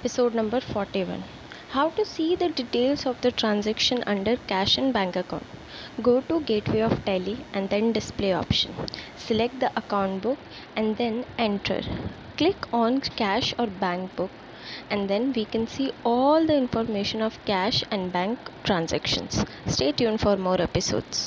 episode number 41. How to see the details of the transaction under cash and bank account. Go to Gateway of Tally and then display option. Select the account book and then enter. Click on cash or bank book and then we can see all the information of cash and bank transactions. Stay tuned for more episodes.